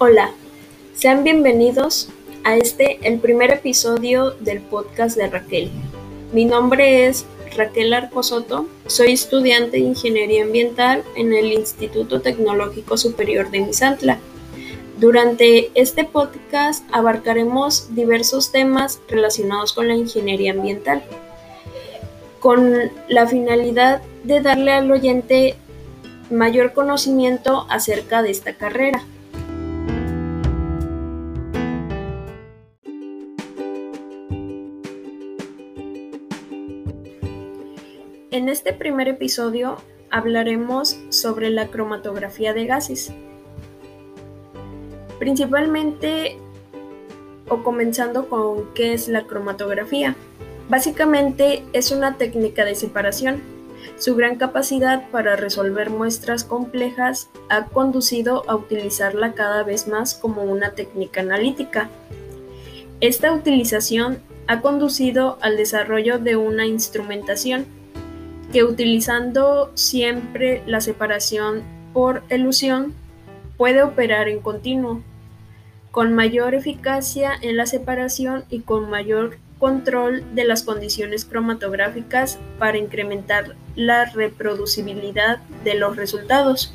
Hola, sean bienvenidos a este, el primer episodio del podcast de Raquel. Mi nombre es Raquel Arcosoto, soy estudiante de Ingeniería Ambiental en el Instituto Tecnológico Superior de Misantla. Durante este podcast abarcaremos diversos temas relacionados con la ingeniería ambiental, con la finalidad de darle al oyente mayor conocimiento acerca de esta carrera. En este primer episodio hablaremos sobre la cromatografía de gases. Principalmente o comenzando con qué es la cromatografía. Básicamente es una técnica de separación. Su gran capacidad para resolver muestras complejas ha conducido a utilizarla cada vez más como una técnica analítica. Esta utilización ha conducido al desarrollo de una instrumentación que utilizando siempre la separación por elusión puede operar en continuo, con mayor eficacia en la separación y con mayor control de las condiciones cromatográficas para incrementar la reproducibilidad de los resultados.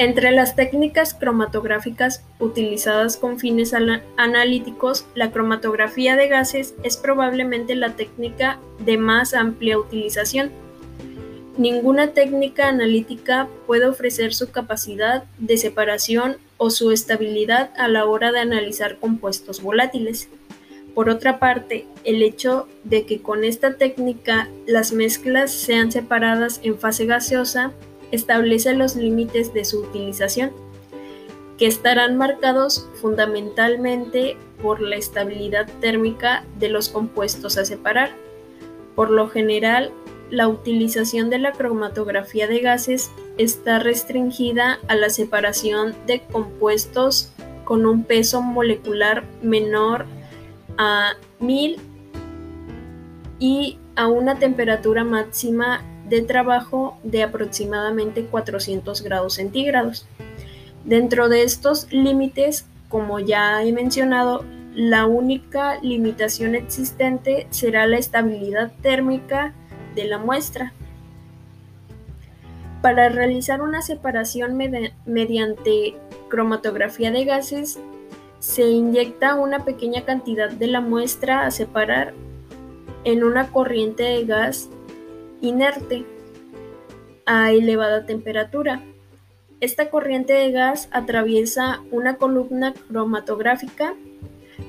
Entre las técnicas cromatográficas utilizadas con fines analíticos, la cromatografía de gases es probablemente la técnica de más amplia utilización. Ninguna técnica analítica puede ofrecer su capacidad de separación o su estabilidad a la hora de analizar compuestos volátiles. Por otra parte, el hecho de que con esta técnica las mezclas sean separadas en fase gaseosa establece los límites de su utilización, que estarán marcados fundamentalmente por la estabilidad térmica de los compuestos a separar. Por lo general, la utilización de la cromatografía de gases está restringida a la separación de compuestos con un peso molecular menor a 1000 y a una temperatura máxima de trabajo de aproximadamente 400 grados centígrados. Dentro de estos límites, como ya he mencionado, la única limitación existente será la estabilidad térmica de la muestra. Para realizar una separación mediante cromatografía de gases, se inyecta una pequeña cantidad de la muestra a separar en una corriente de gas inerte a elevada temperatura. Esta corriente de gas atraviesa una columna cromatográfica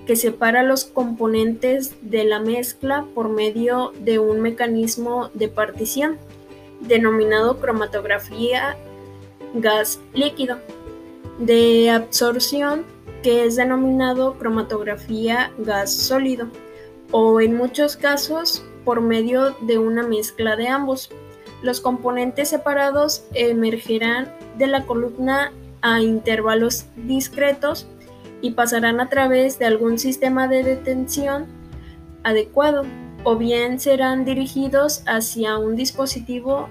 que separa los componentes de la mezcla por medio de un mecanismo de partición denominado cromatografía gas líquido, de absorción que es denominado cromatografía gas sólido o en muchos casos por medio de una mezcla de ambos. Los componentes separados emergerán de la columna a intervalos discretos y pasarán a través de algún sistema de detención adecuado o bien serán dirigidos hacia un dispositivo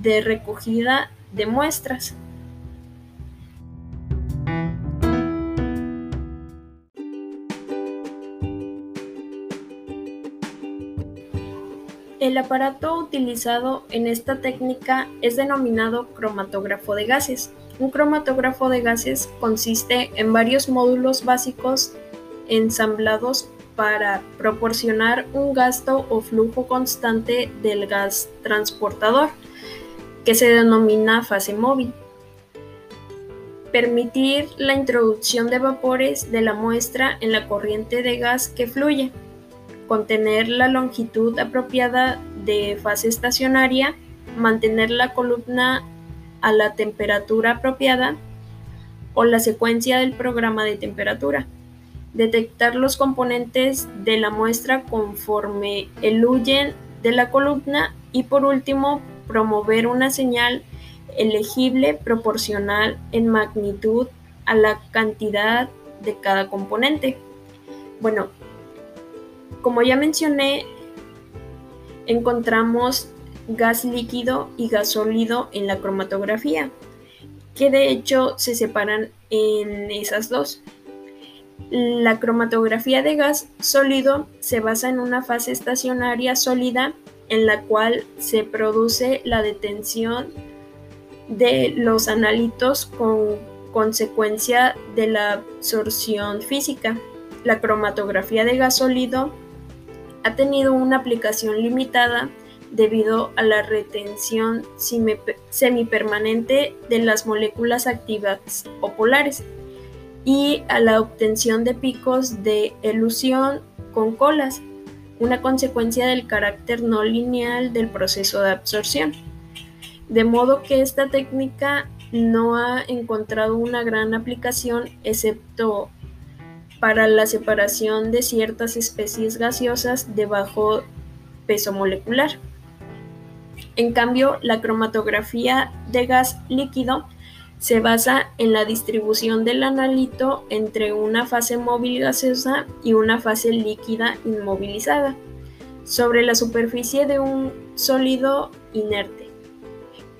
de recogida de muestras. El aparato utilizado en esta técnica es denominado cromatógrafo de gases. Un cromatógrafo de gases consiste en varios módulos básicos ensamblados para proporcionar un gasto o flujo constante del gas transportador, que se denomina fase móvil. Permitir la introducción de vapores de la muestra en la corriente de gas que fluye contener la longitud apropiada de fase estacionaria, mantener la columna a la temperatura apropiada o la secuencia del programa de temperatura, detectar los componentes de la muestra conforme eluyen de la columna y por último promover una señal elegible proporcional en magnitud a la cantidad de cada componente. Bueno, como ya mencioné, encontramos gas líquido y gas sólido en la cromatografía, que de hecho se separan en esas dos. La cromatografía de gas sólido se basa en una fase estacionaria sólida en la cual se produce la detención de los analitos con consecuencia de la absorción física. La cromatografía de gas ha tenido una aplicación limitada debido a la retención semipermanente de las moléculas activas o polares y a la obtención de picos de elusión con colas, una consecuencia del carácter no lineal del proceso de absorción. De modo que esta técnica no ha encontrado una gran aplicación excepto para la separación de ciertas especies gaseosas de bajo peso molecular. En cambio, la cromatografía de gas líquido se basa en la distribución del analito entre una fase móvil gaseosa y una fase líquida inmovilizada sobre la superficie de un sólido inerte.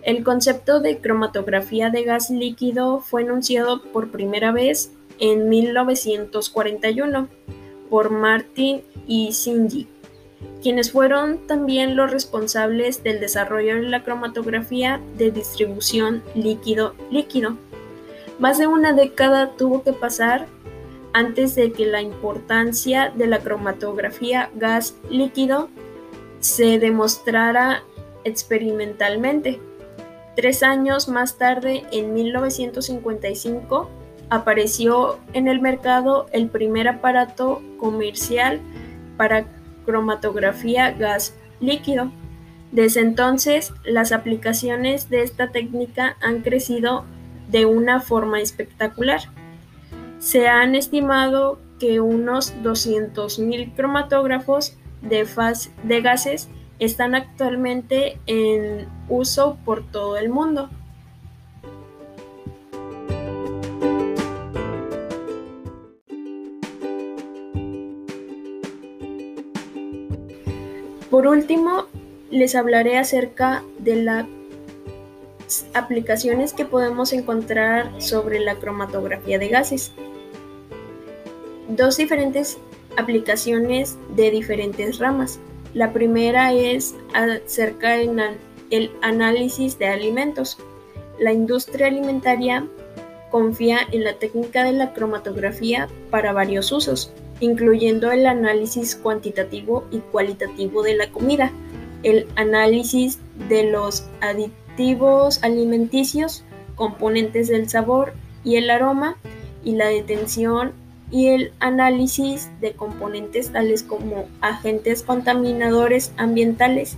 El concepto de cromatografía de gas líquido fue enunciado por primera vez en 1941 por Martin y Singy quienes fueron también los responsables del desarrollo de la cromatografía de distribución líquido-líquido. Más de una década tuvo que pasar antes de que la importancia de la cromatografía gas-líquido se demostrara experimentalmente. Tres años más tarde, en 1955, apareció en el mercado el primer aparato comercial para cromatografía gas líquido. Desde entonces, las aplicaciones de esta técnica han crecido de una forma espectacular. Se han estimado que unos 200.000 cromatógrafos de, de gases están actualmente en uso por todo el mundo. Por último, les hablaré acerca de las aplicaciones que podemos encontrar sobre la cromatografía de gases. Dos diferentes aplicaciones de diferentes ramas. La primera es acerca del análisis de alimentos. La industria alimentaria confía en la técnica de la cromatografía para varios usos incluyendo el análisis cuantitativo y cualitativo de la comida, el análisis de los aditivos alimenticios, componentes del sabor y el aroma, y la detención y el análisis de componentes tales como agentes contaminadores ambientales,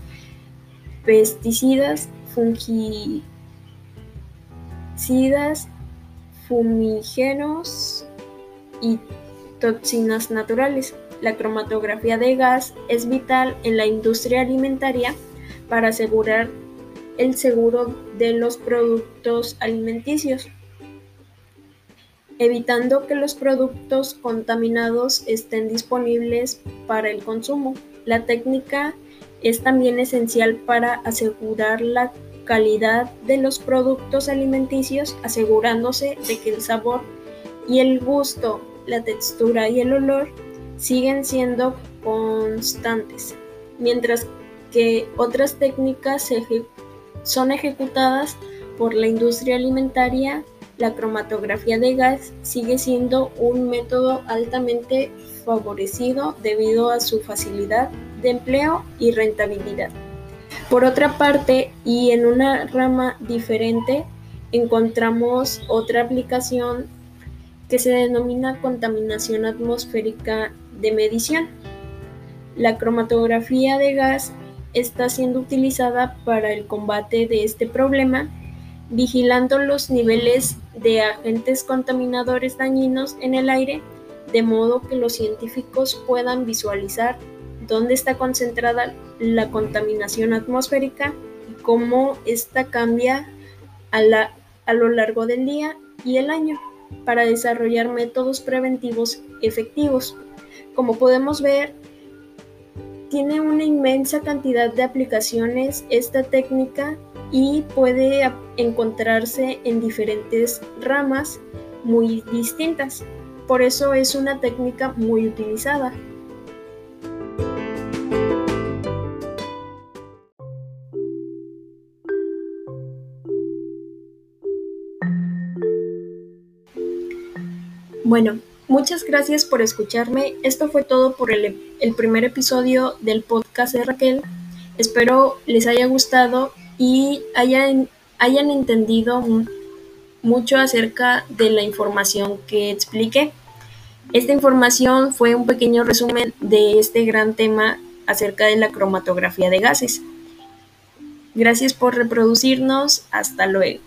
pesticidas, fungicidas, fumígenos y toxinas naturales. La cromatografía de gas es vital en la industria alimentaria para asegurar el seguro de los productos alimenticios, evitando que los productos contaminados estén disponibles para el consumo. La técnica es también esencial para asegurar la calidad de los productos alimenticios, asegurándose de que el sabor y el gusto la textura y el olor siguen siendo constantes, mientras que otras técnicas son ejecutadas por la industria alimentaria, la cromatografía de gas sigue siendo un método altamente favorecido debido a su facilidad de empleo y rentabilidad. Por otra parte, y en una rama diferente, encontramos otra aplicación que se denomina contaminación atmosférica de medición. La cromatografía de gas está siendo utilizada para el combate de este problema, vigilando los niveles de agentes contaminadores dañinos en el aire, de modo que los científicos puedan visualizar dónde está concentrada la contaminación atmosférica y cómo ésta cambia a, a lo largo del día y el año para desarrollar métodos preventivos efectivos. Como podemos ver, tiene una inmensa cantidad de aplicaciones esta técnica y puede encontrarse en diferentes ramas muy distintas. Por eso es una técnica muy utilizada. Bueno, muchas gracias por escucharme. Esto fue todo por el, primer episodio del podcast de Raquel. Espero les haya gustado y hayan, entendido mucho acerca de la información que expliqué. Esta información fue un pequeño resumen de este gran tema acerca de la cromatografía de gases. Gracias por reproducirnos. Hasta luego.